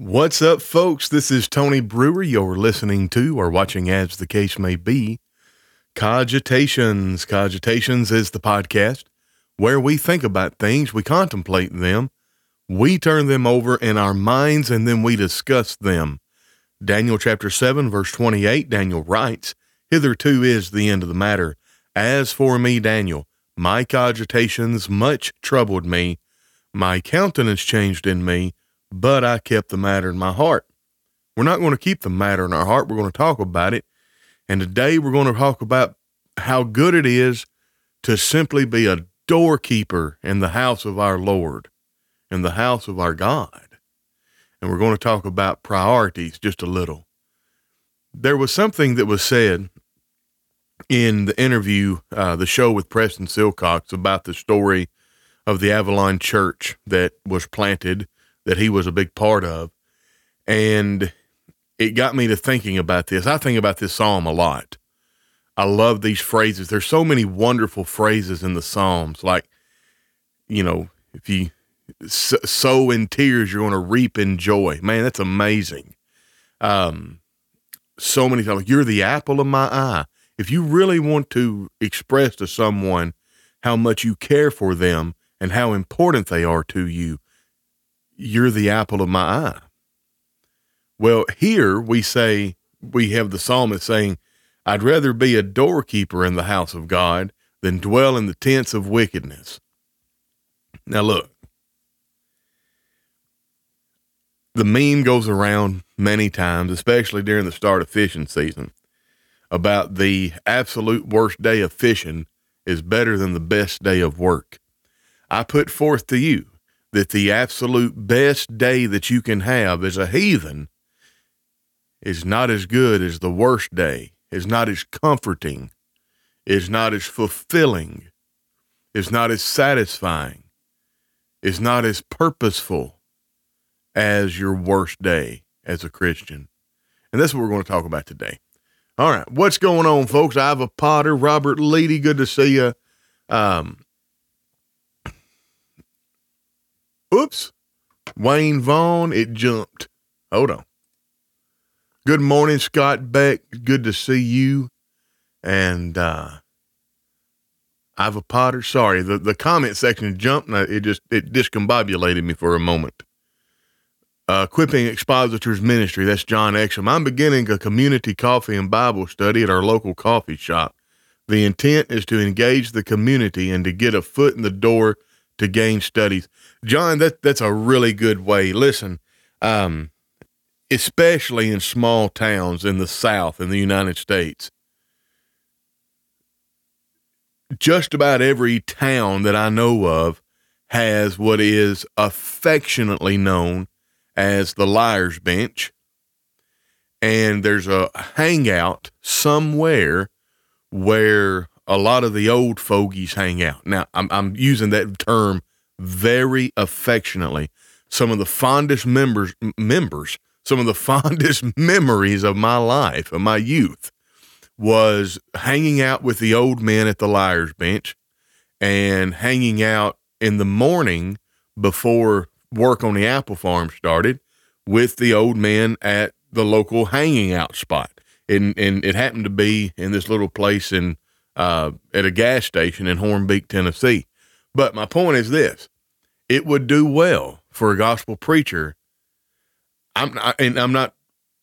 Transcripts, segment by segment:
What's up, folks? This is Tony Brewer. You're listening to or watching, as the case may be, Cogitations. Cogitations is the podcast where we think about things, we contemplate them, we turn them over in our minds, and then we discuss them. Daniel chapter 7, verse 28, Daniel writes, Hitherto is the end of the matter. As for me, Daniel, my cogitations much troubled me. My countenance changed in me, but I kept the matter in my heart. We're not going to keep the matter in our heart. We're going to talk about it. And today we're going to talk about how good it is to simply be a doorkeeper in the house of our Lord, in the house of our God. And we're going to talk about priorities just a little. There was something that was said in the interview, uh, the show with Preston Silcox about the story of the Avalon Church that was planted, that he was a big part of. And it got me to thinking about this. I think about this psalm a lot. I love these phrases. There's so many wonderful phrases in the Psalms. Like, you know, if you sow in tears, you're going to reap in joy. Man, that's amazing. Um, so many times, you're the apple of my eye. If you really want to express to someone how much you care for them and how important they are to you, you're the apple of my eye. Well, here we say, we have the psalmist saying, I'd rather be a doorkeeper in the house of God than dwell in the tents of wickedness. Now, look, the meme goes around many times, especially during the start of fishing season, about the absolute worst day of fishing is better than the best day of work. I put forth to you that the absolute best day that you can have as a heathen is not as good as the worst day is not as comforting, is not as fulfilling, is not as satisfying, is not as purposeful as your worst day as a Christian. And that's what we're going to talk about today. All right, what's going on, folks? I've a Potter, Robert Leedy, good to see you. Um, oops, Wayne Vaughn, it jumped. Hold on. Good morning, Scott Beck. Good to see you. And uh a Potter. Sorry, the, the comment section jumped. And it just it discombobulated me for a moment. Uh, Equipping Expositors Ministry. That's John Exum. I'm beginning a community coffee and Bible study at our local coffee shop. The intent is to engage the community and to get a foot in the door to gain studies. John, that that's a really good way. Listen, um, especially in small towns in the South in the United States. Just about every town that I know of has what is affectionately known as the Liar's Bench. And there's a hangout somewhere where a lot of the old fogies hang out. Now, I'm, I'm using that term very affectionately. Some of the fondest members members some of the fondest memories of my life, of my youth, was hanging out with the old men at the liar's bench and hanging out in the morning before work on the apple farm started with the old men at the local hanging out spot. And, and it happened to be in this little place in uh, at a gas station in Hornbeak, Tennessee. But my point is this: it would do well for a gospel preacher I'm not, and I'm not,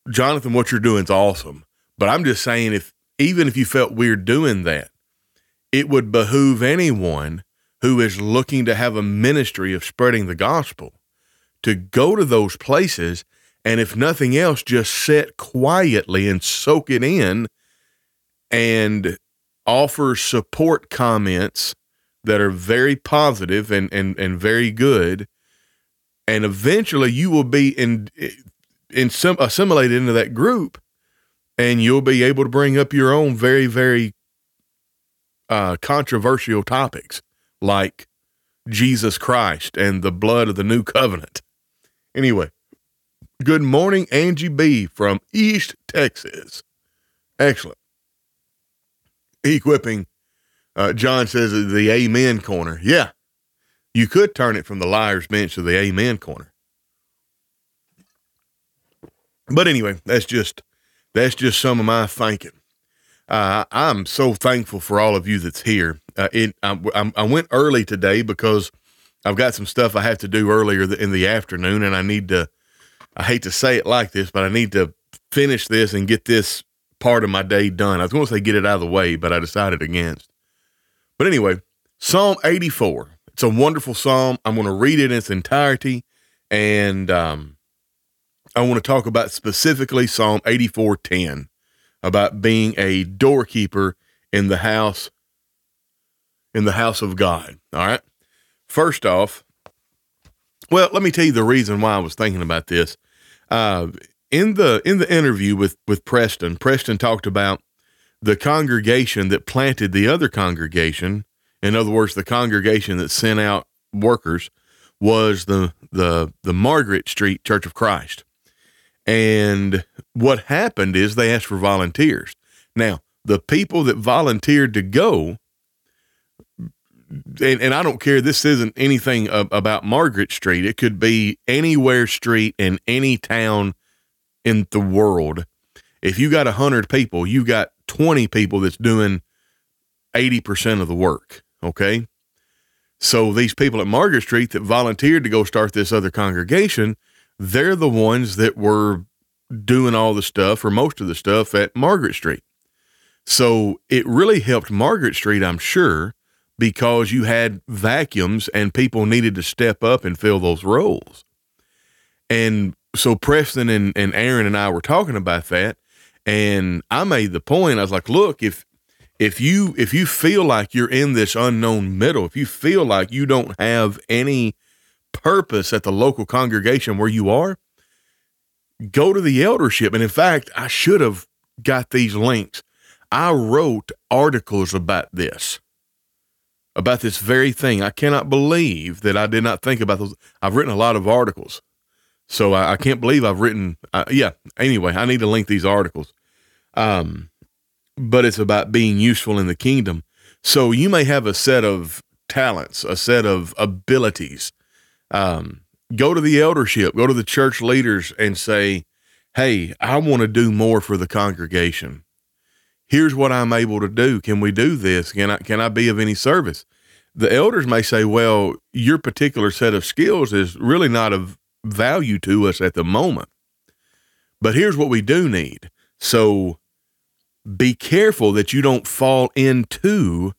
Jonathan, what you're doing is awesome. But I'm just saying, if even if you felt weird doing that, it would behoove anyone who is looking to have a ministry of spreading the gospel to go to those places and, if nothing else, just sit quietly and soak it in and offer support comments that are very positive and, and, and very good and eventually you will be in in some assimilated into that group and you'll be able to bring up your own very very uh, controversial topics like Jesus Christ and the blood of the new covenant. Anyway, good morning, Angie B from East Texas. Excellent. Equipping, uh, John says the Amen corner. Yeah, you could turn it from the liar's bench to the Amen corner. But anyway, that's just that's just some of my thinking. Uh, I'm so thankful for all of you that's here. Uh, it, I, I, went early today because I've got some stuff I have to do earlier in the afternoon, and I need to. I hate to say it like this, but I need to finish this and get this part of my day done. I was going to say get it out of the way, but I decided against. But anyway, Psalm 84. It's a wonderful psalm. I'm going to read it in its entirety, and um, I want to talk about specifically Psalm 84:10 about being a doorkeeper in the house in the house of God. All right. First off, well, let me tell you the reason why I was thinking about this. Uh, in the in the interview with with Preston, Preston talked about the congregation that planted the other congregation. In other words, the congregation that sent out workers was the the the Margaret Street Church of Christ. And what happened is they asked for volunteers. Now, the people that volunteered to go, and, and I don't care, this isn't anything about Margaret Street. It could be anywhere street in any town in the world. If you got 100 people, you got 20 people that's doing 80% of the work. Okay. So these people at Margaret Street that volunteered to go start this other congregation, they're the ones that were doing all the stuff or most of the stuff at Margaret Street. So it really helped Margaret Street, I'm sure, because you had vacuums and people needed to step up and fill those roles. And so Preston and, and Aaron and I were talking about that. And I made the point, I was like, look, if if you if you feel like you're in this unknown middle, if you feel like you don't have any purpose at the local congregation where you are, go to the eldership. And in fact, I should have got these links. I wrote articles about this, about this very thing. I cannot believe that I did not think about those. I've written a lot of articles. So I, I can't believe I've written, uh, yeah. Anyway, I need to link these articles. Um, but it's about being useful in the kingdom. So you may have a set of talents, a set of abilities, um, go to the eldership, go to the church leaders and say, Hey, I want to do more for the congregation. Here's what I'm able to do. Can we do this? Can I, can I be of any service? The elders may say, well, your particular set of skills is really not of value to us at the moment. But here's what we do need. So be careful that you don't fall into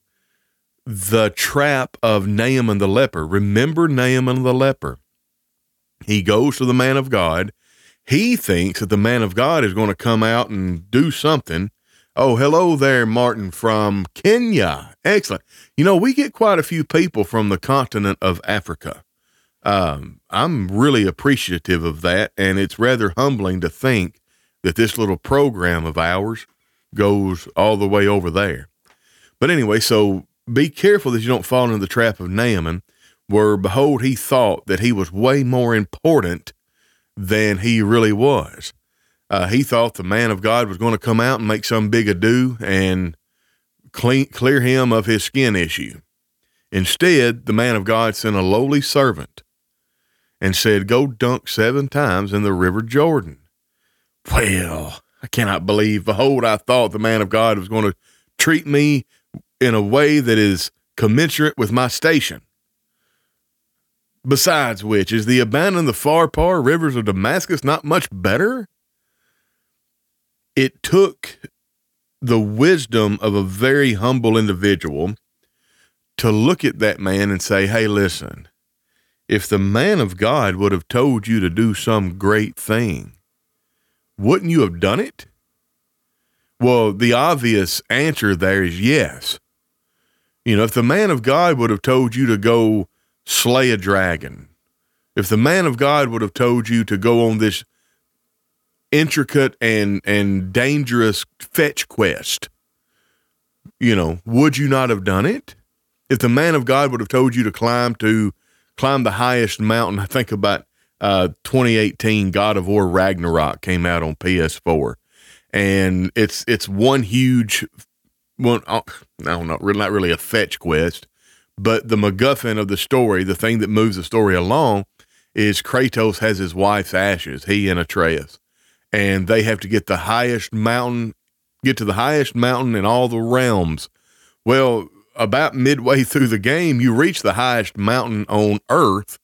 the trap of Naaman the leper. Remember Naaman the leper. He goes to the man of God. He thinks that the man of God is going to come out and do something. Oh, hello there, Martin from Kenya. Excellent. You know, we get quite a few people from the continent of Africa. Um, I'm really appreciative of that, and it's rather humbling to think that this little program of ours goes all the way over there. But anyway, so be careful that you don't fall into the trap of Naaman where behold, he thought that he was way more important than he really was. Uh, he thought the man of God was going to come out and make some big ado and clean, clear him of his skin issue. Instead, the man of God sent a lowly servant and said, Go dunk seven times in the river Jordan. Well, I cannot believe, behold, I thought the man of God was going to treat me in a way that is commensurate with my station. Besides which, is the Abana and the Pharpar rivers of Damascus not much better? It took the wisdom of a very humble individual to look at that man and say, hey, listen, if the man of God would have told you to do some great thing, wouldn't you have done it? Well, the obvious answer there is yes. You know, if the man of God would have told you to go slay a dragon, if the man of God would have told you to go on this intricate and and dangerous fetch quest, you know, would you not have done it? If the man of God would have told you to climb to climb the highest mountain, I think about uh, 2018 God of War Ragnarok came out on PS4, and it's it's one huge one. I don't really, not really a fetch quest, but the MacGuffin of the story, the thing that moves the story along, is Kratos has his wife's ashes, he and Atreus, and they have to get the highest mountain, get to the highest mountain in all the realms. Well, about midway through the game, you reach the highest mountain on earth,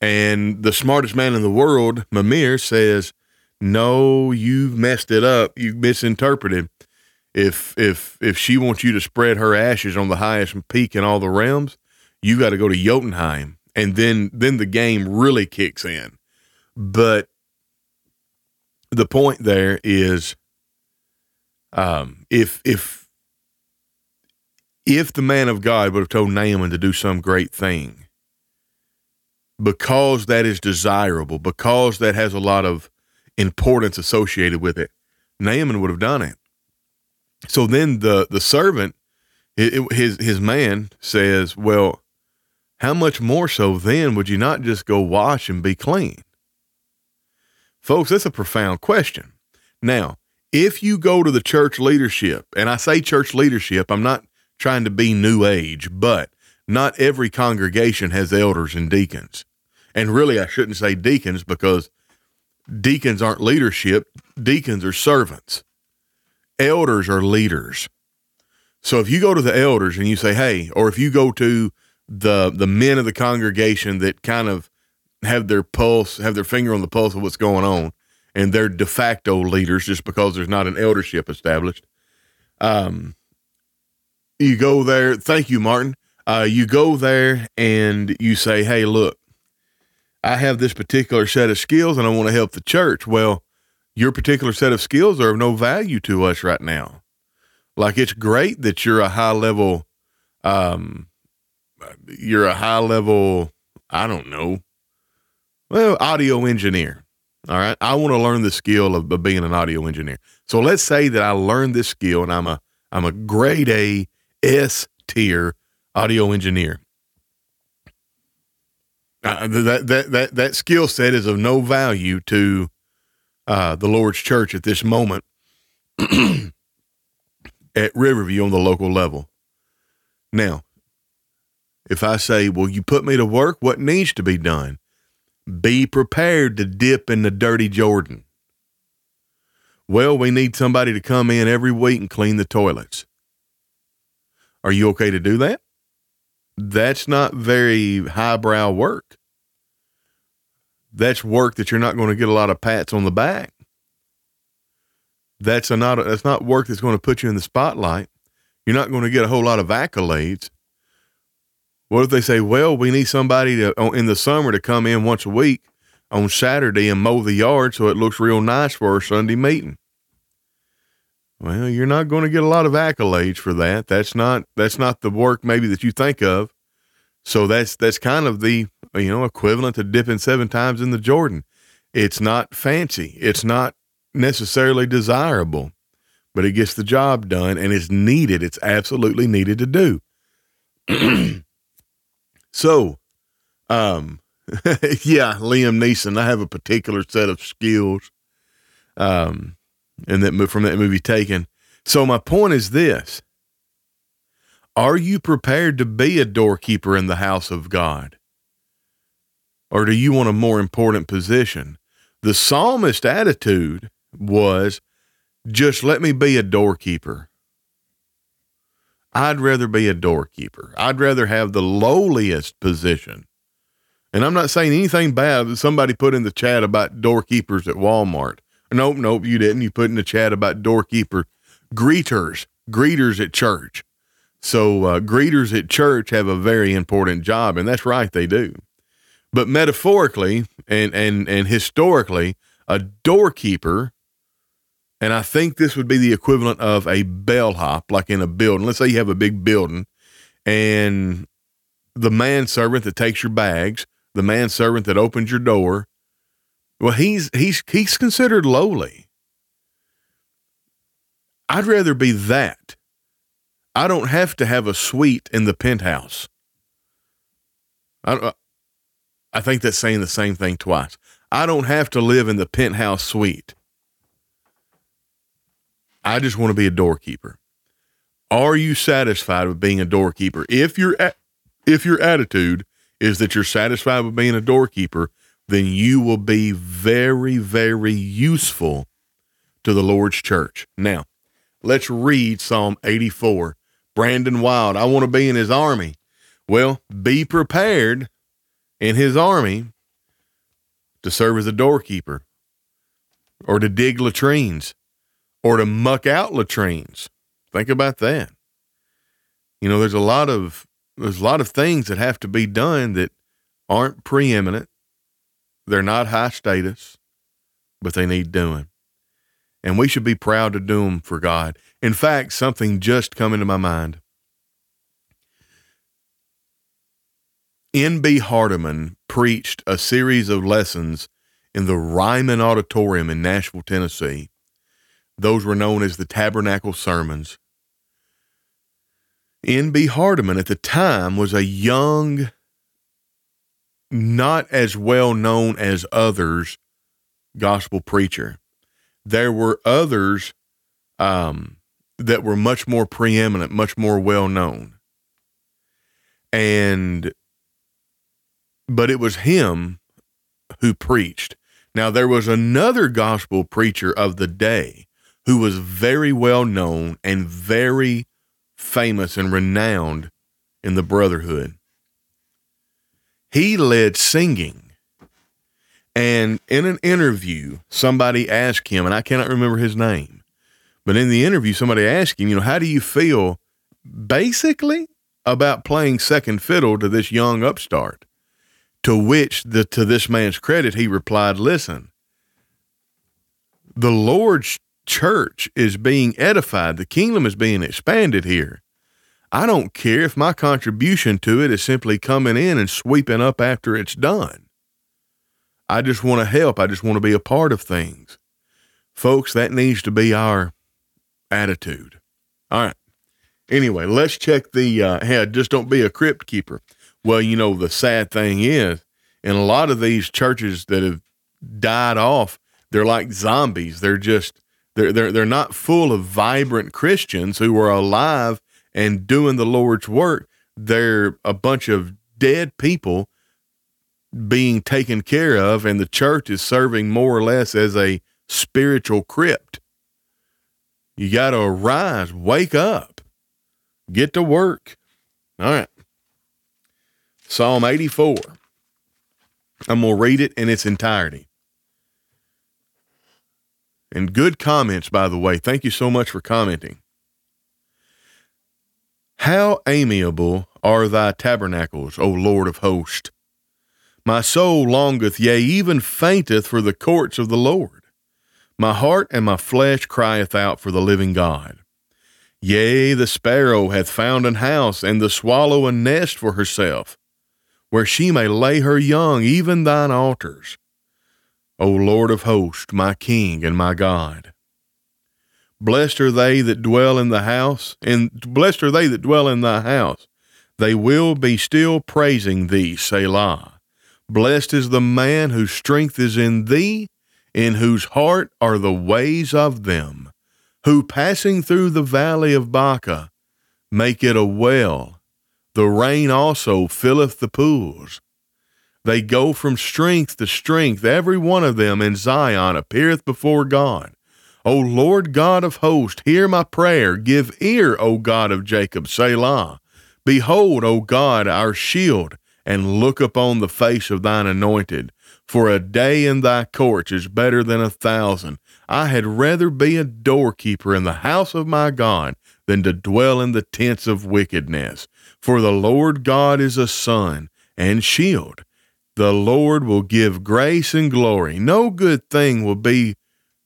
and the smartest man in the world, Mimir, says, "No, you've messed it up. You misinterpreted. If if if she wants you to spread her ashes on the highest peak in all the realms, you got to go to Jotunheim, and then then the game really kicks in. But the point there is, um, if if if the man of God would have told Naaman to do some great thing, because that is desirable, because that has a lot of importance associated with it, Naaman would have done it. So then the the servant, his his man says, "Well, how much more so then would you not just go wash and be clean?" Folks, that's a profound question. Now, if you go to the church leadership, and I say church leadership, I'm not trying to be new age, but not every congregation has elders and deacons. And really, I shouldn't say deacons because deacons aren't leadership, deacons are servants. Elders are leaders. So if you go to the elders and you say, "Hey," or if you go to the the men of the congregation that kind of have their pulse, have their finger on the pulse of what's going on, and they're de facto leaders just because there's not an eldership established. Um, you go there. Thank you, Martin. Uh, you go there and you say, "Hey, look, I have this particular set of skills, and I want to help the church." Well, your particular set of skills are of no value to us right now. Like it's great that you're a high level, um, you're a high level. I don't know well, audio engineer. All right. I want to learn the skill of, of, being an audio engineer. So let's say that I learned this skill and I'm a I'm a grade A S tier audio engineer. Uh, that that that that skill set is of no value to uh, the Lord's church at this moment at Riverview on the local level. Now, if I say, "Will you put me to work," what needs to be done? Be prepared to dip in the dirty Jordan. Well, we need somebody to come in every week and clean the toilets. Are you okay to do that? That's not very highbrow work. That's work that you're not going to get a lot of pats on the back. That's a not a, that's not work that's going to put you in the spotlight. You're not going to get a whole lot of accolades. What if they say, well, we need somebody to in the summer to come in once a week on Saturday and mow the yard so it looks real nice for our Sunday meeting? Well, you're not going to get a lot of accolades for that. That's not that's not the work maybe that you think of. So that's that's kind of the you know equivalent to dipping seven times in the Jordan. It's not fancy. It's not necessarily desirable, but it gets the job done and it's needed. It's absolutely needed to do. So, um, yeah, Liam Neeson. I have a particular set of skills, um, and that from that movie Taken. So my point is this: Are you prepared to be a doorkeeper in the house of God, or do you want a more important position? The psalmist attitude was, "Just let me be a doorkeeper." I'd rather be a doorkeeper. I'd rather have the lowliest position. And I'm not saying anything bad that somebody put in the chat about doorkeepers at Walmart. Nope, nope, you didn't. You put in the chat about doorkeeper greeters, greeters at church. So uh, greeters at church have a very important job, and that's right, they do. But metaphorically and and and historically, a doorkeeper and I think this would be the equivalent of a bellhop, like in a building. Let's say you have a big building and the manservant that takes your bags, the manservant that opens your door, well, he's he's he's considered lowly. I'd rather be that. I don't have to have a suite in the penthouse. I, uh, I think that's saying the same thing twice. I don't have to live in the penthouse suite. I just want to be a doorkeeper. Are you satisfied with being a doorkeeper? If your if your attitude is that you're satisfied with being a doorkeeper, then you will be very, very useful to the Lord's church. Now, let's read Psalm 84. Brandon Wild, I want to be in his army. Well, be prepared in his army to serve as a doorkeeper or to dig latrines or to muck out latrines. Think about that. You know, there's a lot of there's a lot of things that have to be done that aren't preeminent. They're not high status, but they need doing. And we should be proud to do them for God. In fact, something just come into my mind. N.B. Hardeman preached a series of lessons in the Ryman Auditorium in Nashville, Tennessee. Those were known as the Tabernacle Sermons. N.B. Hardeman at the time was a young, not as well known as others gospel preacher. There were others um, that were much more preeminent, much more well known. And, but it was him who preached. Now, there was another gospel preacher of the day who was very well known and very famous and renowned in the brotherhood. He led singing. And in an interview, somebody asked him, and I cannot remember his name, but in the interview, somebody asked him, you know, how do you feel basically about playing second fiddle to this young upstart? To which, the, to this man's credit, he replied, listen, the Lord's church is being edified, the kingdom is being expanded here. I don't care if my contribution to it is simply coming in and sweeping up after it's done. I just want to help. I just want to be a part of things. Folks, that needs to be our attitude. All right. Anyway, let's check the uh, head. Just don't be a crypt keeper. Well, you know, the sad thing is, in a lot of these churches that have died off, they're like zombies. They're just they're, they're, they're not full of vibrant Christians who are alive and doing the Lord's work. They're a bunch of dead people being taken care of, and the church is serving more or less as a spiritual crypt. You got to arise, wake up, get to work. All right. Psalm 84. I'm going to read it in its entirety. And good comments, by the way. Thank you so much for commenting. How amiable are thy tabernacles, O Lord of hosts! My soul longeth, yea, even fainteth for the courts of the Lord. My heart and my flesh crieth out for the living God. Yea, the sparrow hath found an house, and the swallow a nest for herself, where she may lay her young, even thine altars. O Lord of hosts, my King and my God. Blessed are they that dwell in the house, and blessed are they that dwell in thy house. They will be still praising thee, Selah. Blessed is the man whose strength is in thee, in whose heart are the ways of them, who passing through the valley of Baca make it a well. The rain also filleth the pools. They go from strength to strength. Every one of them in Zion appeareth before God. O Lord God of hosts, hear my prayer. Give ear, O God of Jacob, Selah. Behold, O God, our shield, and look upon the face of thine anointed. For a day in thy courts is better than a thousand. I had rather be a doorkeeper in the house of my God than to dwell in the tents of wickedness. For the Lord God is a sun and shield. The Lord will give grace and glory. No good thing will be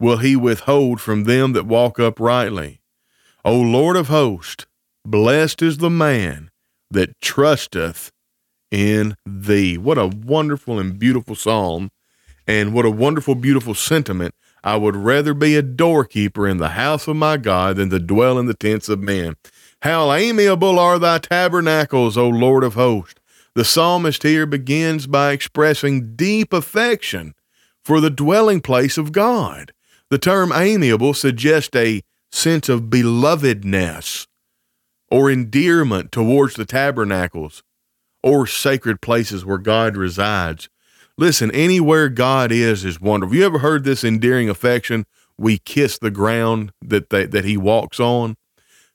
will he withhold from them that walk uprightly. O Lord of hosts, blessed is the man that trusteth in thee. What a wonderful and beautiful psalm, and what a wonderful, beautiful sentiment. I would rather be a doorkeeper in the house of my God than to dwell in the tents of men. How amiable are thy tabernacles, O Lord of hosts! The psalmist here begins by expressing deep affection for the dwelling place of God. The term amiable suggests a sense of belovedness or endearment towards the tabernacles or sacred places where God resides. Listen, anywhere God is is wonderful. You ever heard this endearing affection? We kiss the ground that they, that He walks on.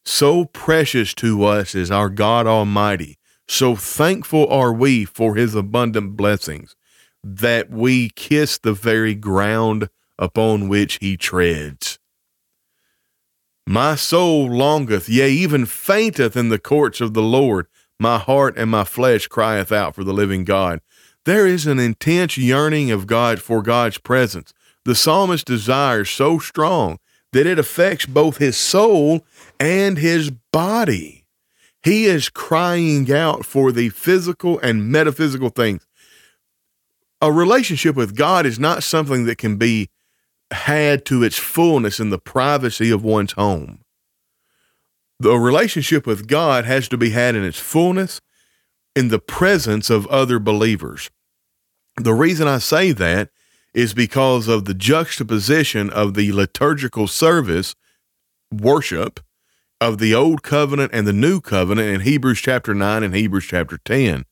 So precious to us is our God Almighty. So thankful are we for His abundant blessings that we kiss the very ground upon which He treads. My soul longeth, yea, even fainteth in the courts of the Lord. My heart and my flesh crieth out for the living God. There is an intense yearning of God for God's presence. The psalmist desires so strong that it affects both his soul and his body. He is crying out for the physical and metaphysical things. A relationship with God is not something that can be had to its fullness in the privacy of one's home. The relationship with God has to be had in its fullness in the presence of other believers. The reason I say that is because of the juxtaposition of the liturgical service worship of the old covenant and the new covenant in Hebrews chapter 9 and Hebrews chapter 10.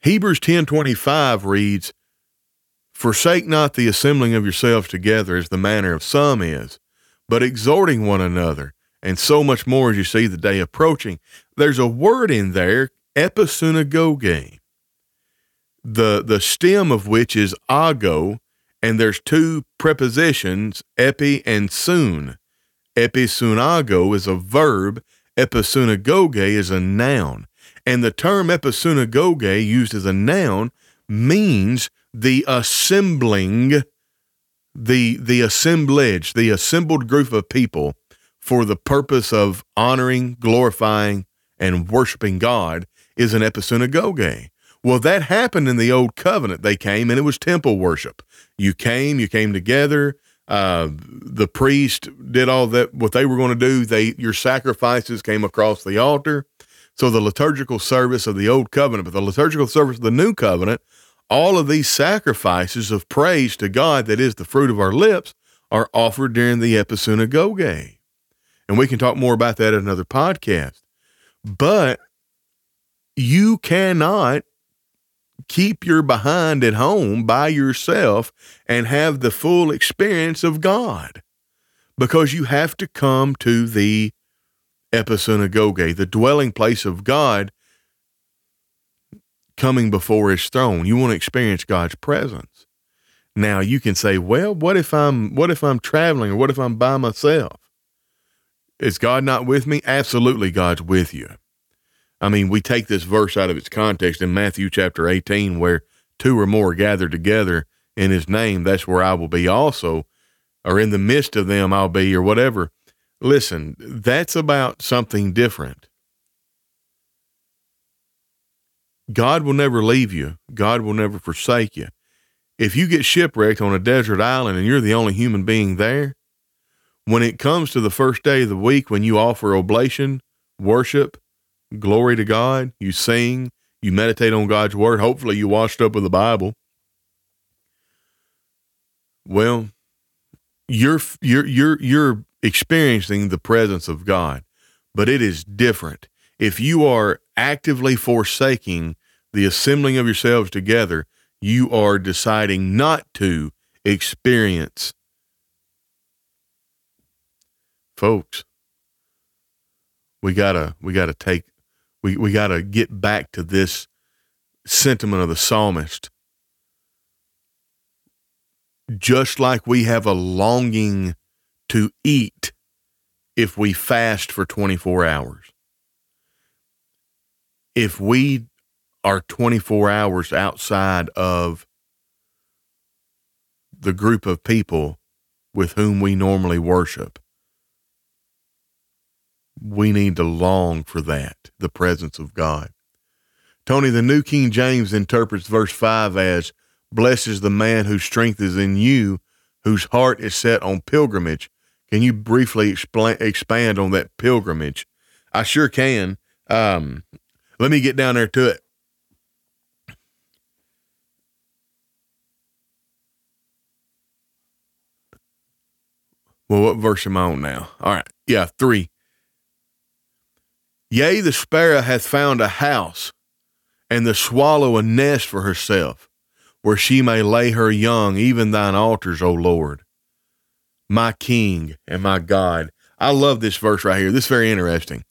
Hebrews 10:25 reads, "Forsake not the assembling of yourselves together as the manner of some is, but exhorting one another, and so much more as you see the day approaching." There's a word in there, episunagoge the the stem of which is ago, and there's two prepositions, epi and soon. Episunago is a verb, episunagoge is a noun. And the term episunagoge used as a noun means the assembling, the the assemblage, the assembled group of people for the purpose of honoring, glorifying, and worshiping God is an episunagoge. Well, that happened in the old covenant. They came and it was temple worship. You came, you came together. Uh, the priest did all that, what they were going to do. They, your sacrifices came across the altar. So the liturgical service of the old covenant, but the liturgical service of the new covenant, all of these sacrifices of praise to God that is the fruit of our lips are offered during the episunagoge. And we can talk more about that in another podcast. But you cannot keep your behind at home by yourself and have the full experience of God because you have to come to the episunagoge, the dwelling place of God coming before his throne. You want to experience God's presence. Now you can say, well, what if I'm what if I'm traveling or what if I'm by myself? Is God not with me? Absolutely God's with you. I mean, we take this verse out of its context in Matthew chapter 18, where two or more gathered together in his name, that's where I will be also, or in the midst of them I'll be, or whatever. Listen, that's about something different. God will never leave you, God will never forsake you. If you get shipwrecked on a desert island and you're the only human being there, when it comes to the first day of the week when you offer oblation, worship, glory to God, you sing, you meditate on God's word. Hopefully, you washed up with the Bible. Well, you're you're you're you're experiencing the presence of God, but it is different. If you are actively forsaking the assembling of yourselves together, you are deciding not to experience. Folks, we gotta we gotta take we, we got to get back to this sentiment of the psalmist. Just like we have a longing to eat if we fast for 24 hours. If we are 24 hours outside of the group of people with whom we normally worship, we need to long for that, the presence of God. Tony, the New King James interprets verse 5 as blesses the man whose strength is in you, whose heart is set on pilgrimage. Can you briefly explain, expand on that pilgrimage? I sure can. Um, let me get down there to it. Well, what verse am I on now? All right. Yeah, three. Yea, the sparrow hath found a house, and the swallow a nest for herself, where she may lay her young, even thine altars, O Lord. My King and my God. I love this verse right here. This is very interesting.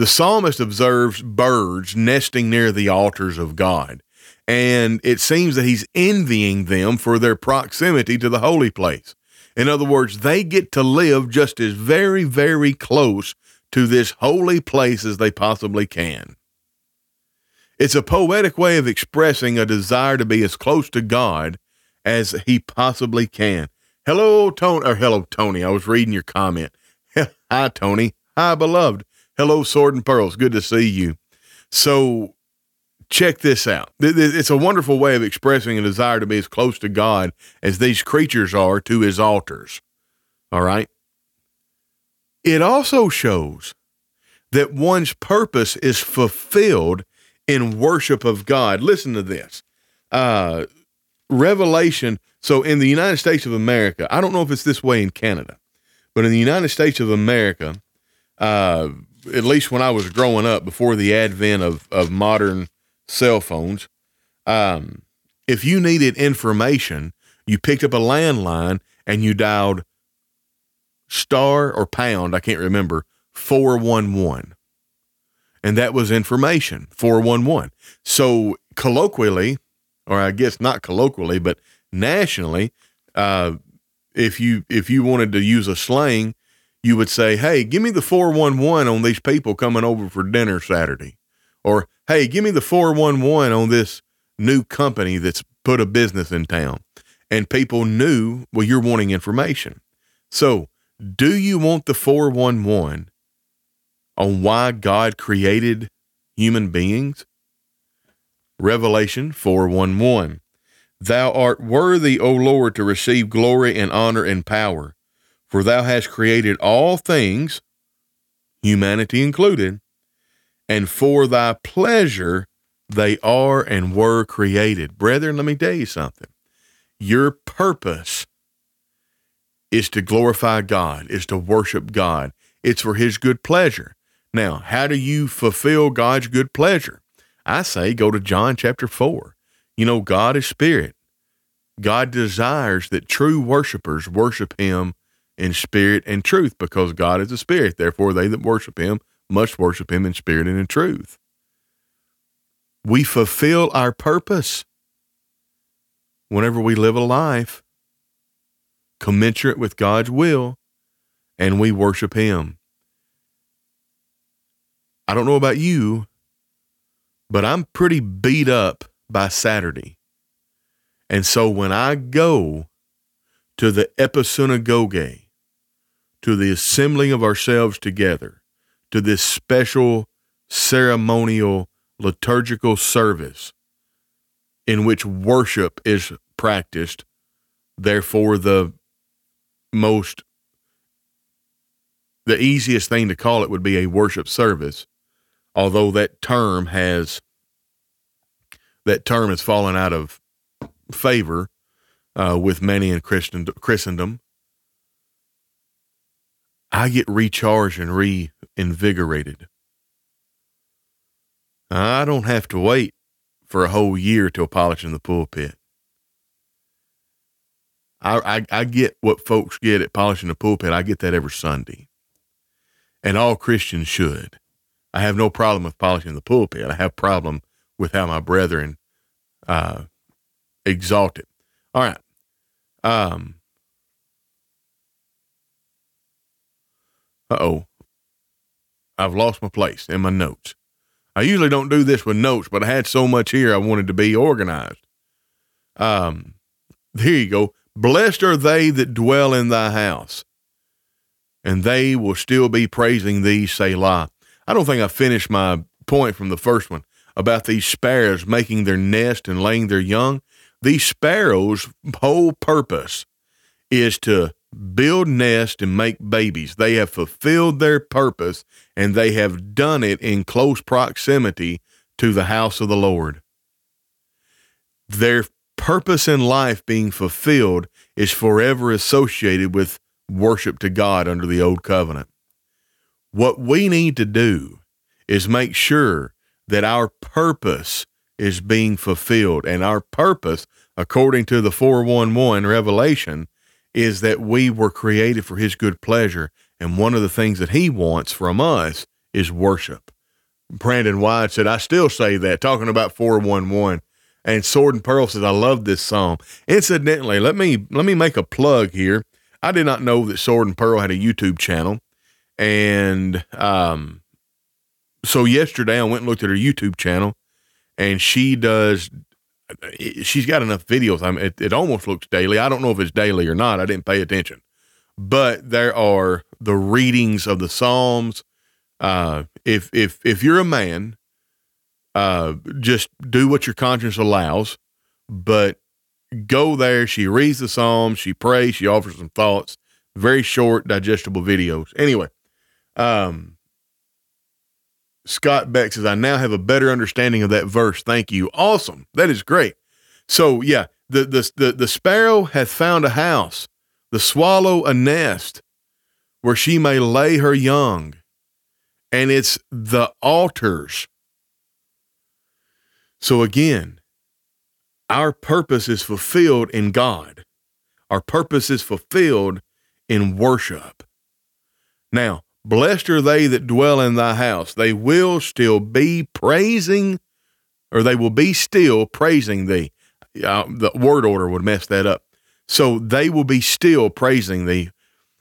The psalmist observes birds nesting near the altars of God, and it seems that he's envying them for their proximity to the holy place. In other words, they get to live just as very, very close to this holy place as they possibly can. It's a poetic way of expressing a desire to be as close to God as he possibly can. Hello, Tony, or hello, Tony. I was reading your comment. Hi, Tony. Hi, beloved. Hello, Sword and Pearls. Good to see you. So, check this out. It's a wonderful way of expressing a desire to be as close to God as these creatures are to his altars. All right. It also shows that one's purpose is fulfilled in worship of God. Listen to this. Uh, Revelation. So in the United States of America, I don't know if it's this way in Canada, but in the United States of America, uh, at least when I was growing up, before the advent of, of modern cell phones, um, if you needed information, you picked up a landline and you dialed star or pound, I can't remember, 411 and that was information 411 so colloquially or i guess not colloquially but nationally uh, if you if you wanted to use a slang you would say hey give me the 411 on these people coming over for dinner saturday. Or hey give me the 411 on this new company that's put a business in town. And people knew well you're wanting information. So do you want the 411 on why God created human beings? Revelation 4:11 Thou art worthy, O Lord, to receive glory and honor and power, for thou hast created all things, humanity included, and for thy pleasure they are and were created. Brethren, let me tell you something. Your purpose is to glorify God, is to worship God. It's for his good pleasure. Now, how do you fulfill God's good pleasure? I say go to John chapter 4. You know, God is spirit. God desires that true worshipers worship him in spirit and truth because God is a spirit. Therefore, they that worship him must worship him in spirit and in truth. We fulfill our purpose whenever we live a life commensurate with God's will and we worship him. I don't know about you, but I'm pretty beat up by Saturday. And so when I go to the episynagoge, to the assembling of ourselves together, to this special ceremonial liturgical service in which worship is practiced, therefore the most the easiest thing to call it would be a worship service although that term has that term has fallen out of favor uh, with many in Christendom, I get recharged and reinvigorated. I don't have to wait for a whole year to polish in the pulpit. I, I, I get what folks get at polishing the pulpit. I get that every Sunday. And all Christians should. I have no problem with polishing the pulpit. I have problem with how my brethren uh, exalt it. All right. Um, uh oh. I've lost my place in my notes. I usually don't do this with notes, but I had so much here I wanted to be organized. Um, here you go. Blessed are they that dwell in thy house, and they will still be praising thee, Selah. I don't think I finished my point from the first one about these sparrows making their nest and laying their young. These sparrows' whole purpose is to build nest and make babies. They have fulfilled their purpose and they have done it in close proximity to the house of the Lord. Their purpose in life being fulfilled is forever associated with worship to God under the old covenant. What we need to do is make sure that our purpose is being fulfilled. And our purpose, according to the 411 revelation, is that we were created for his good pleasure. And one of the things that he wants from us is worship. Brandon White said, I still say that, talking about 411. And Sword and Pearl says, I love this song. Incidentally, let me let me make a plug here. I did not know that Sword and Pearl had a YouTube channel. And um, so yesterday I went and looked at her YouTube channel and she does she's got enough videos. I mean, it, it almost looks daily. I don't know if it's daily or not. I didn't pay attention, but there are the readings of the Psalms. Uh, if if if you're a man, uh, just do what your conscience allows, but go there. She reads the Psalms, she prays, she offers some thoughts. Very short, digestible videos. Anyway, um, Scott Beck says, I now have a better understanding of that verse. Thank you. Awesome. That is great. So yeah, the the the, the sparrow hath found a house, the swallow a nest where she may lay her young. And it's the altars. So again, our purpose is fulfilled in God. Our purpose is fulfilled in worship. Now, Blessed are they that dwell in thy house. They will still be praising, or they will be still praising thee. Uh, the word order would mess that up. So they will be still praising thee.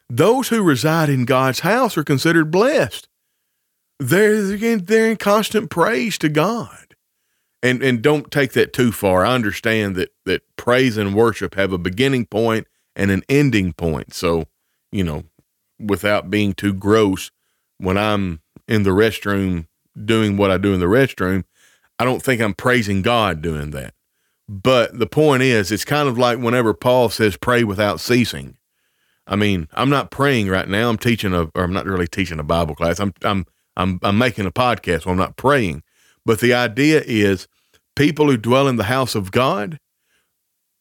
Those who reside in God's house are considered blessed. They're, they're in constant praise to God. And, and don't take that too far. I understand that, that praise and worship have a beginning point and an ending point. So, you know, without being too gross when I'm in the restroom doing what I do in the restroom. I don't think I'm praising God doing that. But the point is, it's kind of like whenever Paul says, pray without ceasing. I mean, I'm not praying right now. I'm teaching a, or I'm not really teaching a Bible class. I'm, I'm, I'm, I'm making a podcast, so I'm not praying. But the idea is people who dwell in the house of God,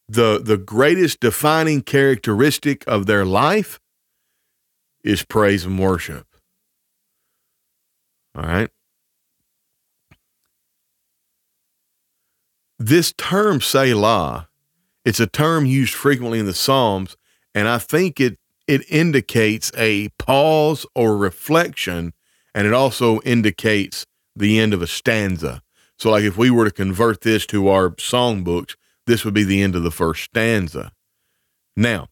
the, the greatest defining characteristic of their life is praise and worship. All right. This term Selah, it's a term used frequently in the Psalms, and I think it it indicates a pause or reflection, and it also indicates the end of a stanza. So, like if we were to convert this to our songbooks, this would be the end of the first stanza. Now,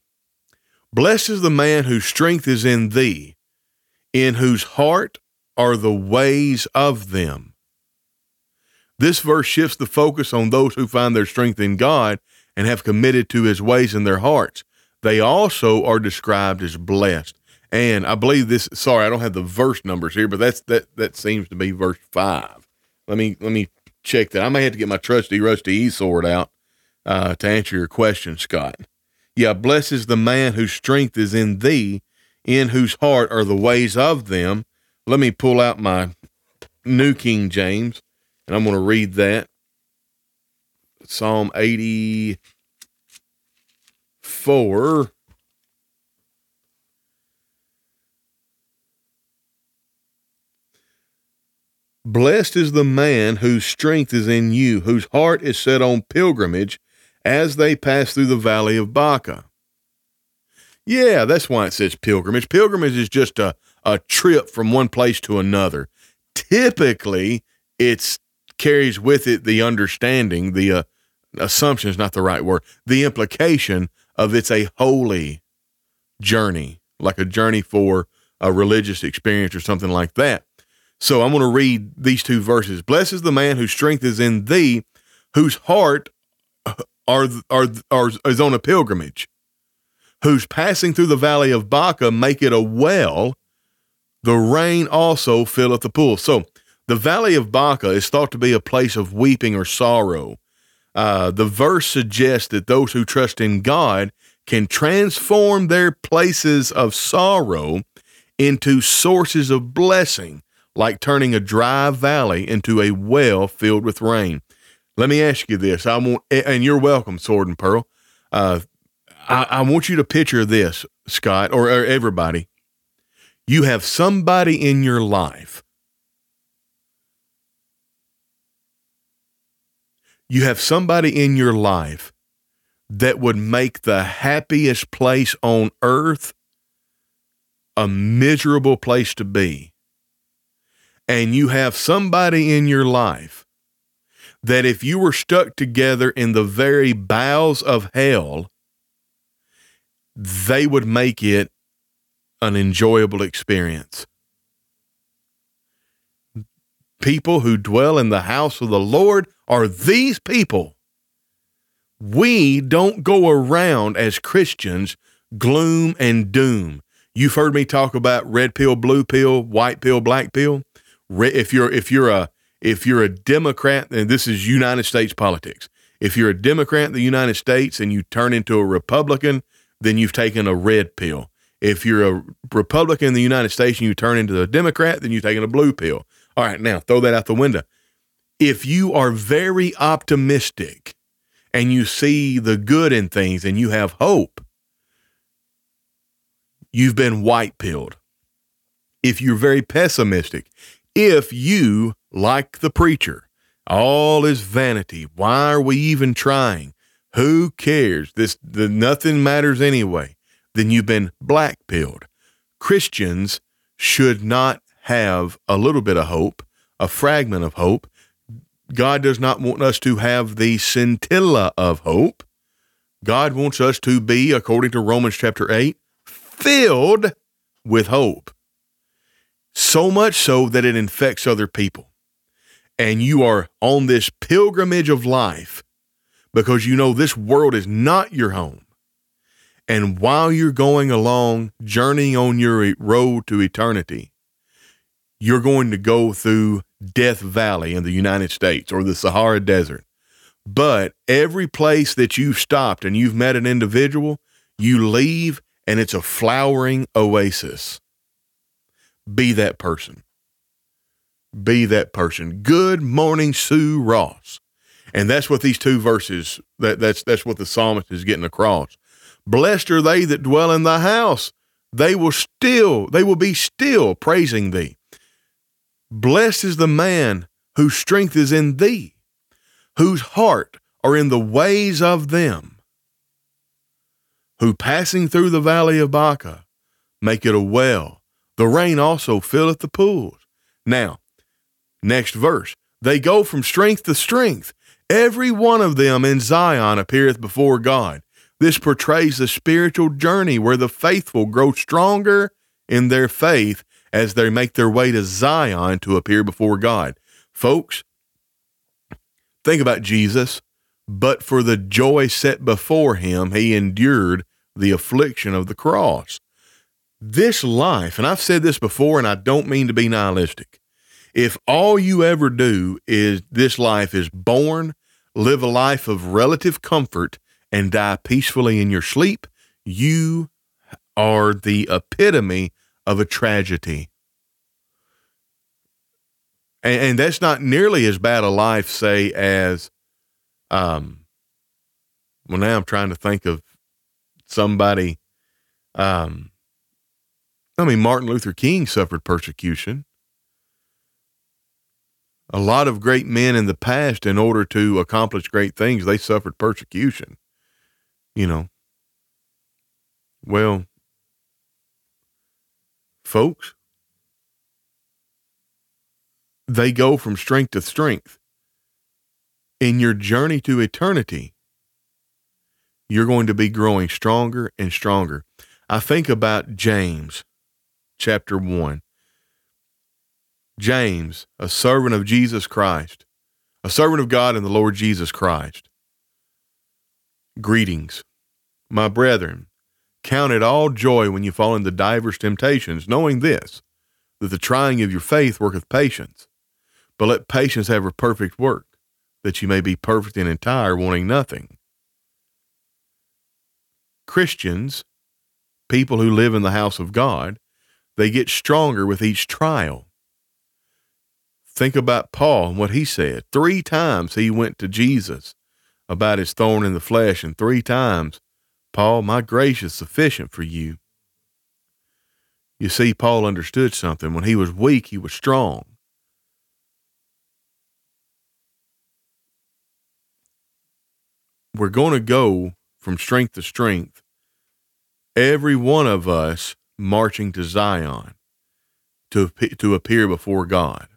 Blessed is the man whose strength is in thee, in whose heart are the ways of them. This verse shifts the focus on those who find their strength in God and have committed to his ways in their hearts. They also are described as blessed. And I believe this sorry, I don't have the verse numbers here, but that's that that seems to be verse five. Let me let me check that. I may have to get my trusty rusty e sword out uh, to answer your question, Scott. Yeah, blessed is the man whose strength is in thee, in whose heart are the ways of them. Let me pull out my New King James, and I'm going to read that. Psalm 84. Blessed is the man whose strength is in you, whose heart is set on pilgrimage as they pass through the valley of Baca. Yeah, that's why it says pilgrimage. Pilgrimage is just a, a trip from one place to another. Typically, it carries with it the understanding, the uh, assumption is not the right word, the implication of it's a holy journey, like a journey for a religious experience or something like that. So I'm going to read these two verses. Blessed is the man whose strength is in thee, whose heart are, are, are, is on a pilgrimage, whose passing through the valley of Baca make it a well, the rain also filleth the pool. So the valley of Baca is thought to be a place of weeping or sorrow. Uh, the verse suggests that those who trust in God can transform their places of sorrow into sources of blessing, like turning a dry valley into a well filled with rain. Let me ask you this. I want, and you're welcome, Sword and Pearl. Uh, I, I, want you to picture this, Scott, or, or everybody. You have somebody in your life. You have somebody in your life that would make the happiest place on earth a miserable place to be. And you have somebody in your life that if you were stuck together in the very bowels of hell, they would make it an enjoyable experience. People who dwell in the house of the Lord are these people. We don't go around as Christians gloom and doom. You've heard me talk about red pill, blue pill, white pill, black pill. If you're if you're a if you're a Democrat, and this is United States politics. If you're a Democrat in the United States and you turn into a Republican, then you've taken a red pill. If you're a Republican in the United States and you turn into a Democrat, then you've taken a blue pill. All right, now throw that out the window. If you are very optimistic and you see the good in things and you have hope, you've been white pilled. If you're very pessimistic, if you, like the preacher, all is vanity, why are we even trying? Who cares? This the nothing matters anyway. Then you've been black pilled. Christians should not have a little bit of hope, a fragment of hope. God does not want us to have the scintilla of hope. God wants us to be, according to Romans chapter 8, filled with hope. So much so that it infects other people. And you are on this pilgrimage of life because you know this world is not your home. And while you're going along, journeying on your road to eternity, you're going to go through Death Valley in the United States or the Sahara Desert. But every place that you've stopped and you've met an individual, you leave and it's a flowering oasis. Be that person. Be that person. Good morning, Sue Ross. And that's what these two verses that that's that's what the psalmist is getting across. Blessed are they that dwell in thy house. They will still, they will be still praising thee. Blessed is the man whose strength is in thee, whose heart are in the ways of them, who passing through the valley of Baca make it a well. The rain also filleth the pools. Now, next verse. They go from strength to strength. Every one of them in Zion appeareth before God. This portrays the spiritual journey where the faithful grow stronger in their faith as they make their way to Zion to appear before God. Folks, think about Jesus. But for the joy set before him, he endured the affliction of the cross. This life, and I've said this before, and I don't mean to be nihilistic. If all you ever do is this life is born, live a life of relative comfort, and die peacefully in your sleep, you are the epitome of a tragedy. And, and that's not nearly as bad a life, say, as, um, well, now I'm trying to think of somebody. Um, I mean, Martin Luther King suffered persecution a lot of great men in the past, in order to accomplish great things, they suffered persecution. You know, well, folks, they go from strength to strength. In your journey to eternity, you're going to be growing stronger and stronger. I think about James chapter 1. James, a servant of Jesus Christ, a servant of God and the Lord Jesus Christ. Greetings, my brethren. Count it all joy when you fall into divers temptations, knowing this, that the trying of your faith worketh patience. But let patience have her perfect work, that you may be perfect and entire, wanting nothing. Christians, people who live in the house of God, they get stronger with each trial. Think about Paul and what he said. Three times he went to Jesus about his thorn in the flesh, and three times, Paul, my grace is sufficient for you. You see, Paul understood something. When he was weak, he was strong. We're going to go from strength to strength, every one of us marching to Zion to, to appear before God.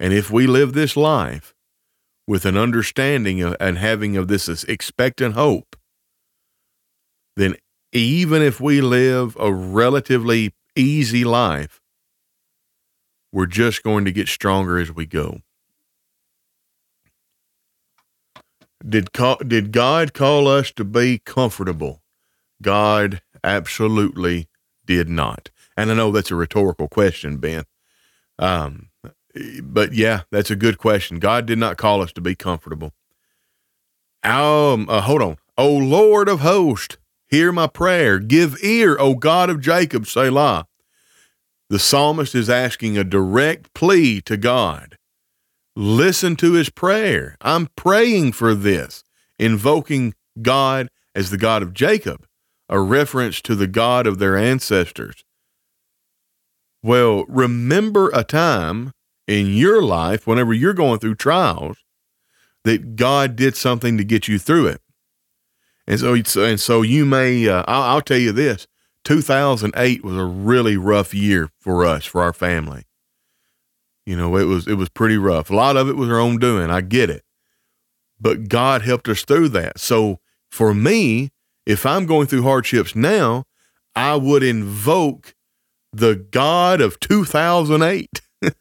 And if we live this life with an understanding of, and having of this expectant hope, then even if we live a relatively easy life, we're just going to get stronger as we go. Did did God call us to be comfortable? God absolutely did not. And I know that's a rhetorical question, Ben. Um, but yeah, that's a good question. God did not call us to be comfortable. Um, uh, hold on. O Lord of hosts, hear my prayer. Give ear, O God of Jacob, Selah. The psalmist is asking a direct plea to God. Listen to his prayer. I'm praying for this, invoking God as the God of Jacob, a reference to the God of their ancestors. Well, remember a time in your life, whenever you're going through trials, that God did something to get you through it. And so, and so you may, uh, I'll, I'll tell you this 2008 was a really rough year for us, for our family. You know, it was, it was pretty rough. A lot of it was our own doing. I get it. But God helped us through that. So for me, if I'm going through hardships now, I would invoke the God of 2008.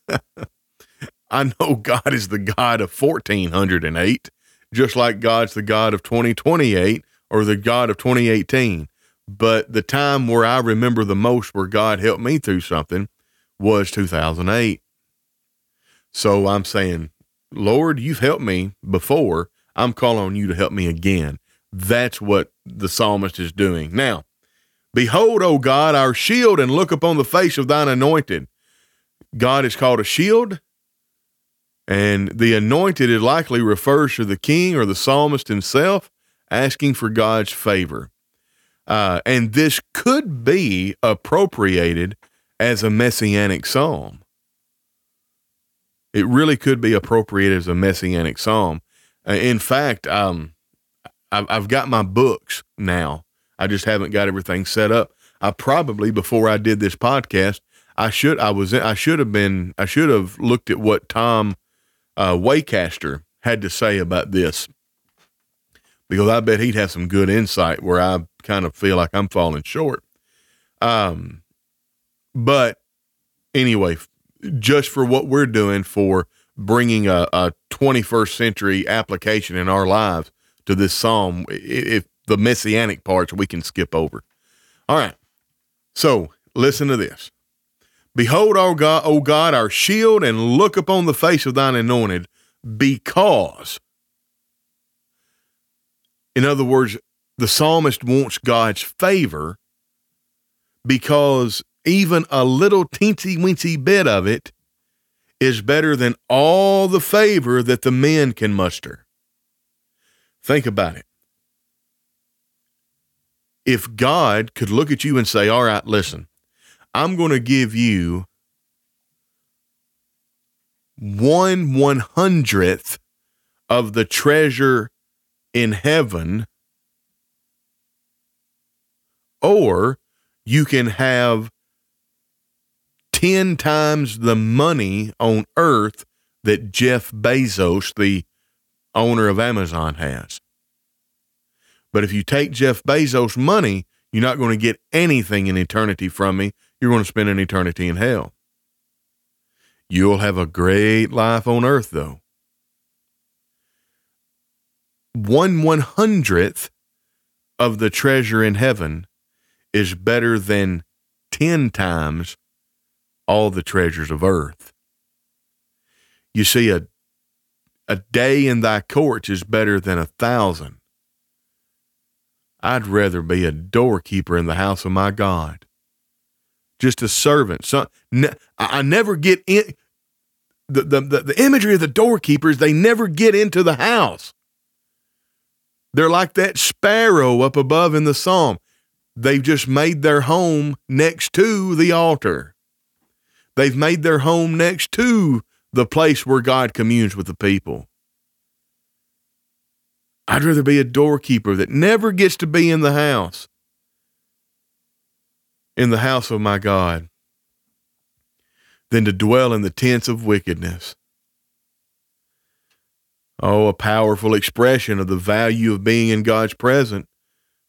I know God is the God of 1408, just like God's the God of 2028 or the God of 2018. But the time where I remember the most where God helped me through something was 2008. So I'm saying, Lord, you've helped me before. I'm calling on you to help me again. That's what the psalmist is doing. Now, Behold, O God, our shield, and look upon the face of thine anointed. God is called a shield, and the anointed it likely refers to the king or the psalmist himself asking for God's favor. Uh, and this could be appropriated as a messianic psalm. It really could be appropriated as a messianic psalm. Uh, in fact, um, I've, I've got my books now I just haven't got everything set up. I probably before I did this podcast, I should I was I should have been I should have looked at what Tom uh, Wacaster had to say about this because I bet he'd have some good insight where I kind of feel like I'm falling short. Um, but anyway, just for what we're doing for bringing a, a 21st century application in our lives to this psalm, if the messianic parts we can skip over. All right. So listen to this. Behold, our God, O God, our shield, and look upon the face of thine anointed, because. In other words, the psalmist wants God's favor because even a little teensy weensy bit of it is better than all the favor that the men can muster. Think about it if God could look at you and say, All right, listen, I'm going to give you one one hundredth of the treasure in heaven, or you can have 10 times the money on earth that Jeff Bezos, the owner of Amazon, has. But if you take Jeff Bezos' money, you're not going to get anything in eternity from me. You're going to spend an eternity in hell. You'll have a great life on earth, though. One one hundredth of the treasure in heaven is better than 10 times all the treasures of earth. You see, a, a day in thy courts is better than a thousand. I'd rather be a doorkeeper in the house of my God. Just a servant. So, I never get in. The, the, the imagery of the doorkeepers, they never get into the house. They're like that sparrow up above in the psalm. They've just made their home next to the altar. They've made their home next to the place where God communes with the people. I'd rather be a doorkeeper that never gets to be in the house, in the house of my God, than to dwell in the tents of wickedness. Oh, a powerful expression of the value of being in God's presence.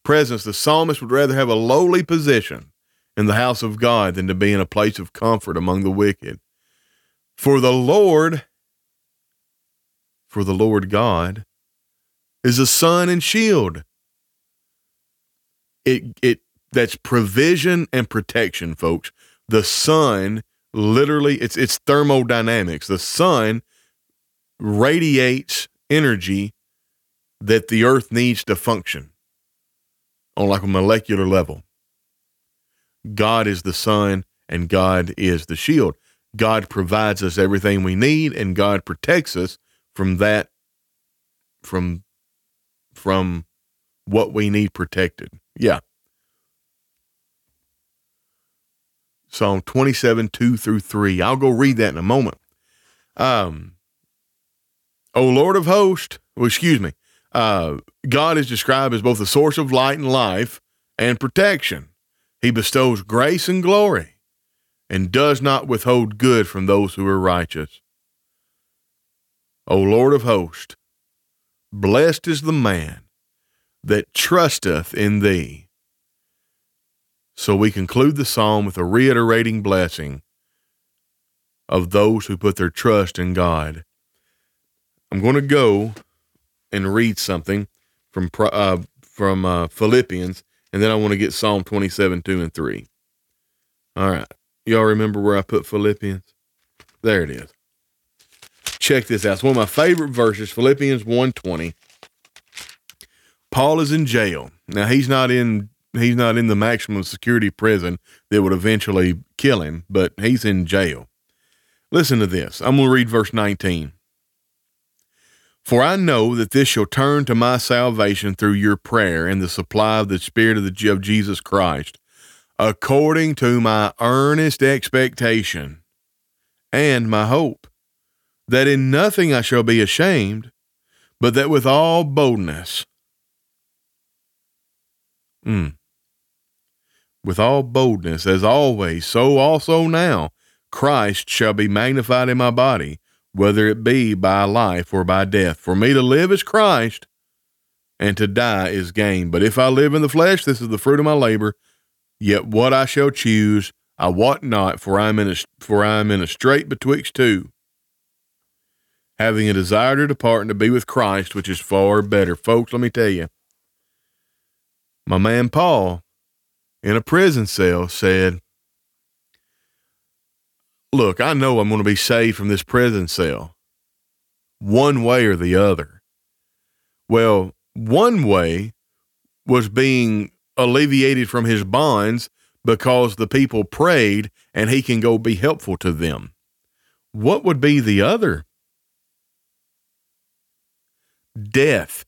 Presence. The psalmist would rather have a lowly position in the house of God than to be in a place of comfort among the wicked. For the Lord, for the Lord God, is a sun and shield. It it that's provision and protection, folks. The sun literally it's it's thermodynamics. The sun radiates energy that the earth needs to function on like a molecular level. God is the sun and God is the shield. God provides us everything we need and God protects us from that from from what we need protected. Yeah. Psalm 27, 2 through 3. I'll go read that in a moment. Um, O Lord of hosts, well, excuse me, uh, God is described as both the source of light and life and protection. He bestows grace and glory and does not withhold good from those who are righteous. O Lord of hosts, blessed is the man that trusteth in thee. So we conclude the psalm with a reiterating blessing of those who put their trust in God. I'm going to go and read something from uh, from uh, Philippians, and then I want to get Psalm 27, 2 and 3. All right. Y'all remember where I put Philippians? There it is. Check this out. It's one of my favorite verses, Philippians 120. Paul is in jail. Now he's not in he's not in the maximum security prison that would eventually kill him, but he's in jail. Listen to this. I'm going to read verse 19. For I know that this shall turn to my salvation through your prayer and the supply of the Spirit of, the, of Jesus Christ, according to my earnest expectation and my hope, that in nothing I shall be ashamed, but that with all boldness, mm, with all boldness, as always, so also now, Christ shall be magnified in my body whether it be by life or by death. For me to live is Christ, and to die is gain. But if I live in the flesh, this is the fruit of my labor. Yet what I shall choose, I wot not, for I am in a for I am in a strait betwixt two, having a desire to depart and to be with Christ, which is far better. Folks, let me tell you, my man Paul, in a prison cell, said, look, I know I'm going to be saved from this prison cell one way or the other. Well, one way was being alleviated from his bonds because the people prayed and he can go be helpful to them. What would be the other? Death.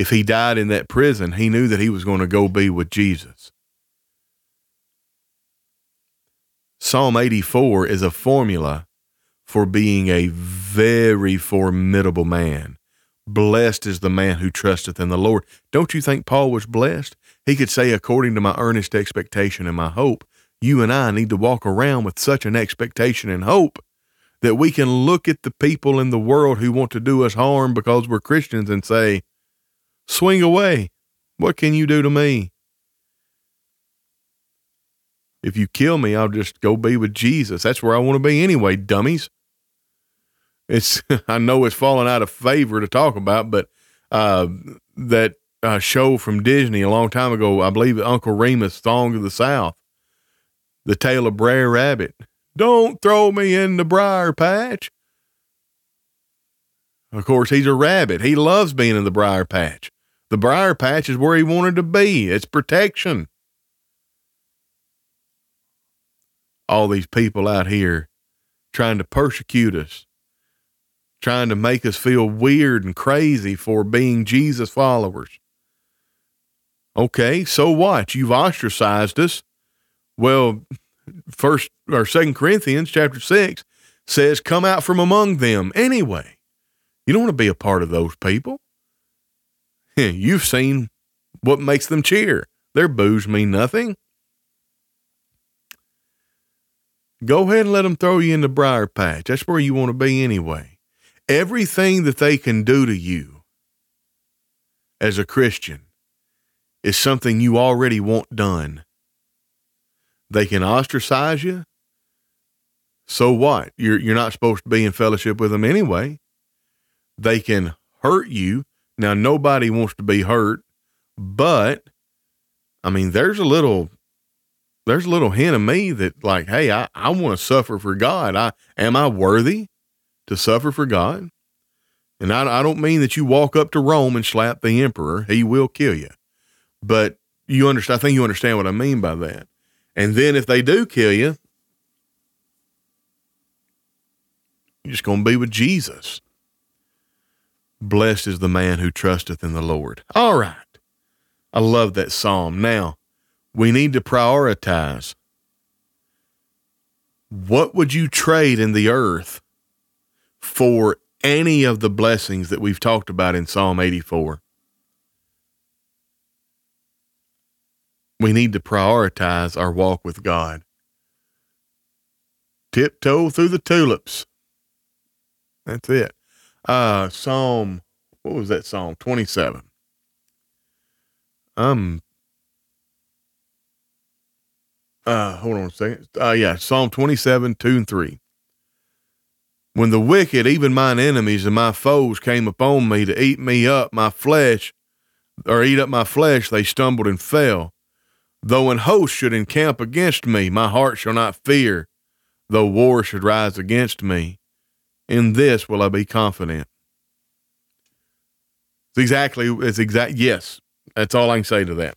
If he died in that prison, he knew that he was going to go be with Jesus. Psalm 84 is a formula for being a very formidable man. Blessed is the man who trusteth in the Lord. Don't you think Paul was blessed? He could say, according to my earnest expectation and my hope, you and I need to walk around with such an expectation and hope that we can look at the people in the world who want to do us harm because we're Christians and say, swing away. What can you do to me? If you kill me, I'll just go be with Jesus. That's where I want to be anyway, dummies. It's I know it's fallen out of favor to talk about, but uh, that uh, show from Disney a long time ago, I believe Uncle Remus, Song of the South, the tale of Brer Rabbit. Don't throw me in the briar patch. Of course, he's a rabbit. He loves being in the briar patch. The briar patch is where he wanted to be. It's protection. all these people out here trying to persecute us, trying to make us feel weird and crazy for being Jesus followers. Okay, so what? You've ostracized us. Well, first or second Corinthians chapter six says, come out from among them anyway. You don't want to be a part of those people. You've seen what makes them cheer. Their boos mean nothing. Go ahead and let them throw you in the briar patch. That's where you want to be anyway. Everything that they can do to you as a Christian is something you already want done. They can ostracize you. So what? You're you're not supposed to be in fellowship with them anyway. They can hurt you. Now nobody wants to be hurt, but I mean there's a little there's a little hint of me that like, hey, I, I want to suffer for God. I am I worthy to suffer for God? And I, I don't mean that you walk up to Rome and slap the emperor. He will kill you. But you understand, I think you understand what I mean by that. And then if they do kill you, you're just going to be with Jesus. Blessed is the man who trusteth in the Lord. All right. I love that psalm. Now, we need to prioritize. What would you trade in the earth for any of the blessings that we've talked about in Psalm 84? We need to prioritize our walk with God. Tiptoe through the tulips. That's it. Uh, Psalm, what was that Psalm? 27. I'm uh, hold on a second. Uh, yeah, Psalm 27, 2 and 3. When the wicked, even mine enemies and my foes, came upon me to eat me up, my flesh, or eat up my flesh, they stumbled and fell. Though an host should encamp against me, my heart shall not fear. Though war should rise against me, in this will I be confident. It's exactly, it's exact, yes, that's all I can say to that.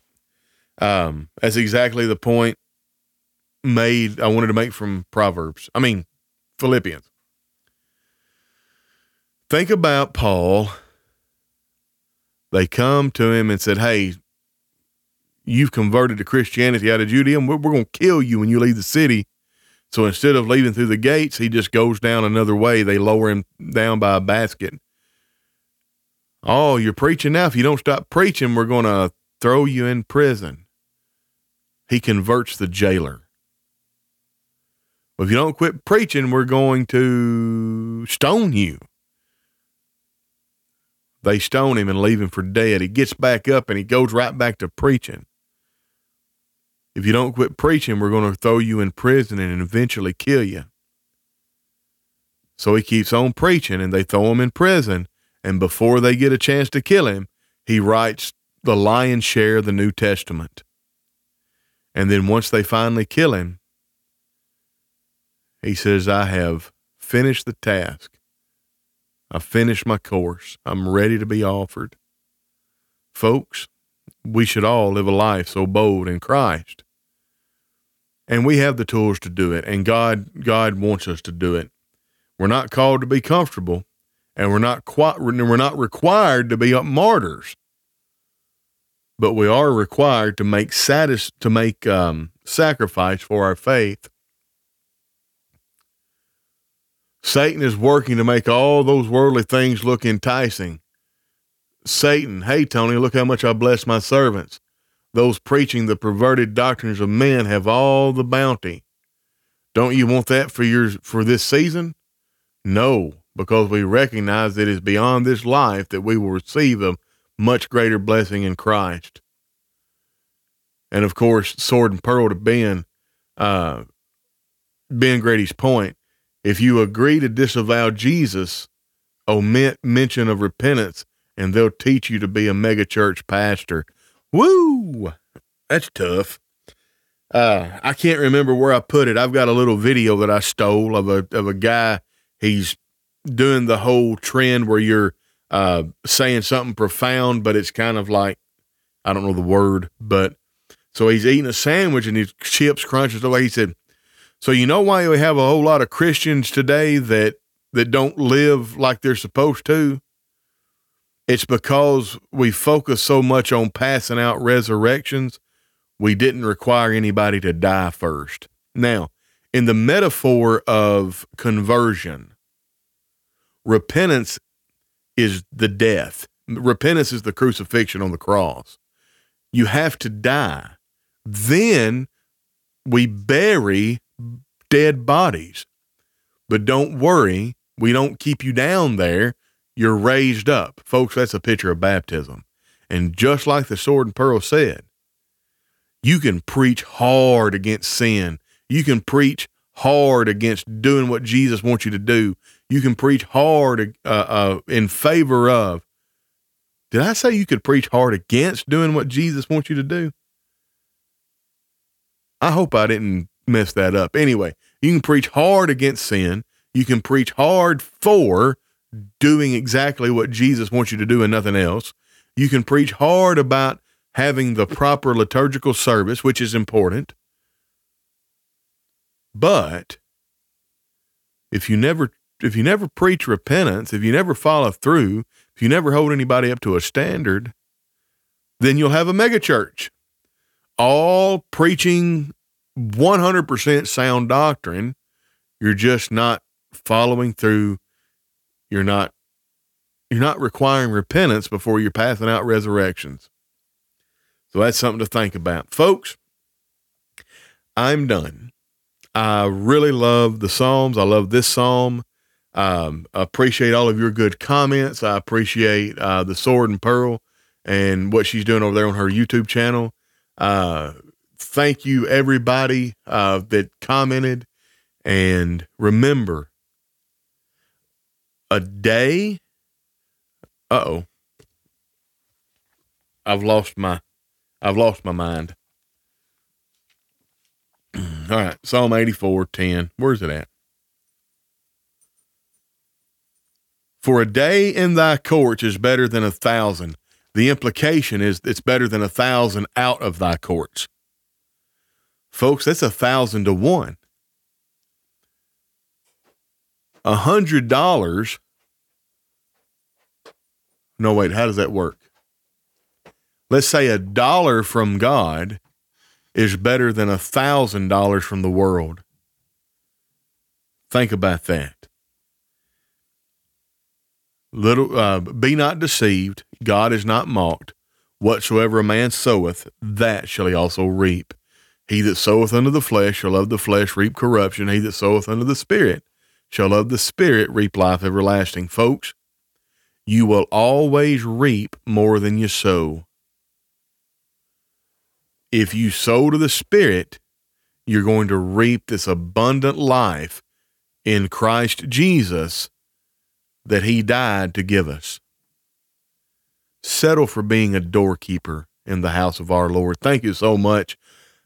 Um, that's exactly the point made I wanted to make from Proverbs. I mean Philippians. Think about Paul. They come to him and said, Hey, you've converted to Christianity out of Judaism. We're, we're going to kill you when you leave the city. So instead of leaving through the gates, he just goes down another way. They lower him down by a basket. Oh, you're preaching now. If you don't stop preaching, we're going to throw you in prison. He converts the jailer. If you don't quit preaching, we're going to stone you. They stone him and leave him for dead. He gets back up and he goes right back to preaching. If you don't quit preaching, we're going to throw you in prison and eventually kill you. So he keeps on preaching and they throw him in prison. And before they get a chance to kill him, he writes the lion's share of the New Testament. And then once they finally kill him, he says, I have finished the task. I've finished my course. I'm ready to be offered. Folks, we should all live a life so bold in Christ. And we have the tools to do it, and God God wants us to do it. We're not called to be comfortable, and we're not quite, we're not required to be martyrs. But we are required to make satis- to make um, sacrifice for our faith Satan is working to make all those worldly things look enticing. Satan, hey, Tony, look how much I bless my servants. Those preaching the perverted doctrines of men have all the bounty. Don't you want that for your for this season? No, because we recognize that it is beyond this life that we will receive a much greater blessing in Christ. And of course, sword and pearl to Ben, uh, Ben Grady's point if you agree to disavow Jesus, omit mention of repentance, and they'll teach you to be a megachurch pastor. Woo! That's tough. Uh, I can't remember where I put it. I've got a little video that I stole of a of a guy. He's doing the whole trend where you're uh, saying something profound, but it's kind of like I don't know the word, but so he's eating a sandwich and his chips crunches the way he said, so you know why we have a whole lot of Christians today that that don't live like they're supposed to? It's because we focus so much on passing out resurrections, we didn't require anybody to die first. Now, in the metaphor of conversion, repentance is the death. Repentance is the crucifixion on the cross. You have to die. Then we bury dead bodies. But don't worry, we don't keep you down there. You're raised up. Folks, that's a picture of baptism. And just like the sword and pearl said, you can preach hard against sin. You can preach hard against doing what Jesus wants you to do. You can preach hard uh, uh, in favor of. Did I say you could preach hard against doing what Jesus wants you to do? I hope I didn't mess that up. Anyway, you can preach hard against sin. You can preach hard for doing exactly what Jesus wants you to do and nothing else. You can preach hard about having the proper liturgical service, which is important. But if you never if you never preach repentance, if you never follow through, if you never hold anybody up to a standard, then you'll have a megachurch. All preaching 100% sound doctrine. You're just not following through. You're not you're not requiring repentance before you're passing out resurrections. So that's something to think about. Folks, I'm done. I really love the Psalms. I love this Psalm. Um, I appreciate all of your good comments. I appreciate uh, the Sword and Pearl and what she's doing over there on her YouTube channel. Uh, thank you, everybody uh, that commented. And remember, a day. Oh. I've lost my I've lost my mind. All right, Psalm 84, 10. Where's it at? For a day in thy courts is better than a thousand. The implication is it's better than a thousand out of thy courts. Folks, that's a thousand to one. A hundred dollars. No, wait, how does that work? let's say a dollar from God is better than a thousand dollars from the world. Think about that. Little, uh, be not deceived. God is not mocked. Whatsoever a man soweth, that shall he also reap. He that soweth unto the flesh shall of the flesh reap corruption. He that soweth unto the Spirit shall of the Spirit reap life everlasting. Folks, you will always reap more than you sow if you sow to the Spirit, you're going to reap this abundant life in Christ Jesus that He died to give us. Settle for being a doorkeeper in the house of our Lord. Thank you so much.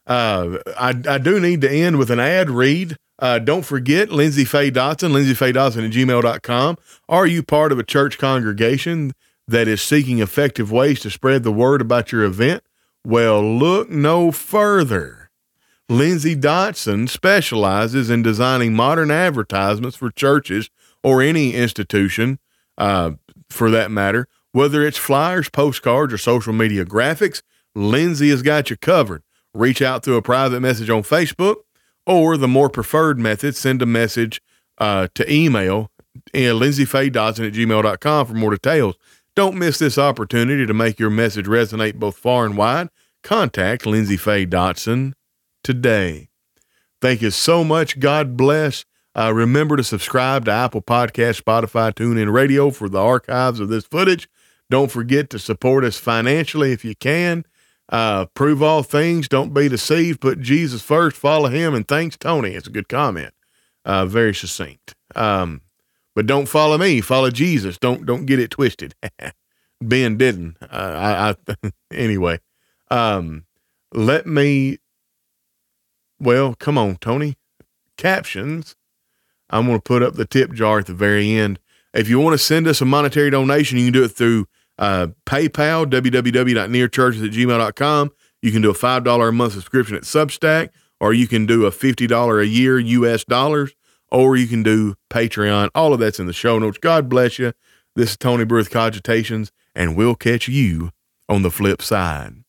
Uh, I, I do need to end with an ad read. Uh, don't forget Lindsay Faye Dotson, Lindsay Faye Dotson at gmail.com. Are you part of a church congregation that is seeking effective ways to spread the word about your event? Well, look no further. Lindsay Dotson specializes in designing modern advertisements for churches or any institution, uh, for that matter. Whether it's flyers, postcards, or social media graphics, Lindsay has got you covered. Reach out through a private message on Facebook, or the more preferred method, send a message uh, to email uh, lindsayfaydotson at gmail.com for more details. Don't miss this opportunity to make your message resonate both far and wide. Contact Lindsay Faye Dotson today. Thank you so much. God bless. Uh, remember to subscribe to Apple Podcast, Spotify, TuneIn Radio for the archives of this footage. Don't forget to support us financially if you can. Uh, prove all things. Don't be deceived. Put Jesus first. Follow him. And thanks, Tony. It's a good comment. Uh, very succinct. Um, but don't follow me. Follow Jesus. Don't don't get it twisted. ben didn't. Uh, I, I anyway. Um, let me. Well, come on, Tony. Captions. I'm going to put up the tip jar at the very end. If you want to send us a monetary donation, you can do it through uh, PayPal, www.nearchurches at gmail.com. You can do a $5 a month subscription at Substack, or you can do a $50 a year US dollars or you can do Patreon. All of that's in the show notes. God bless you. This is Tony Birth Cogitations, and we'll catch you on the flip side.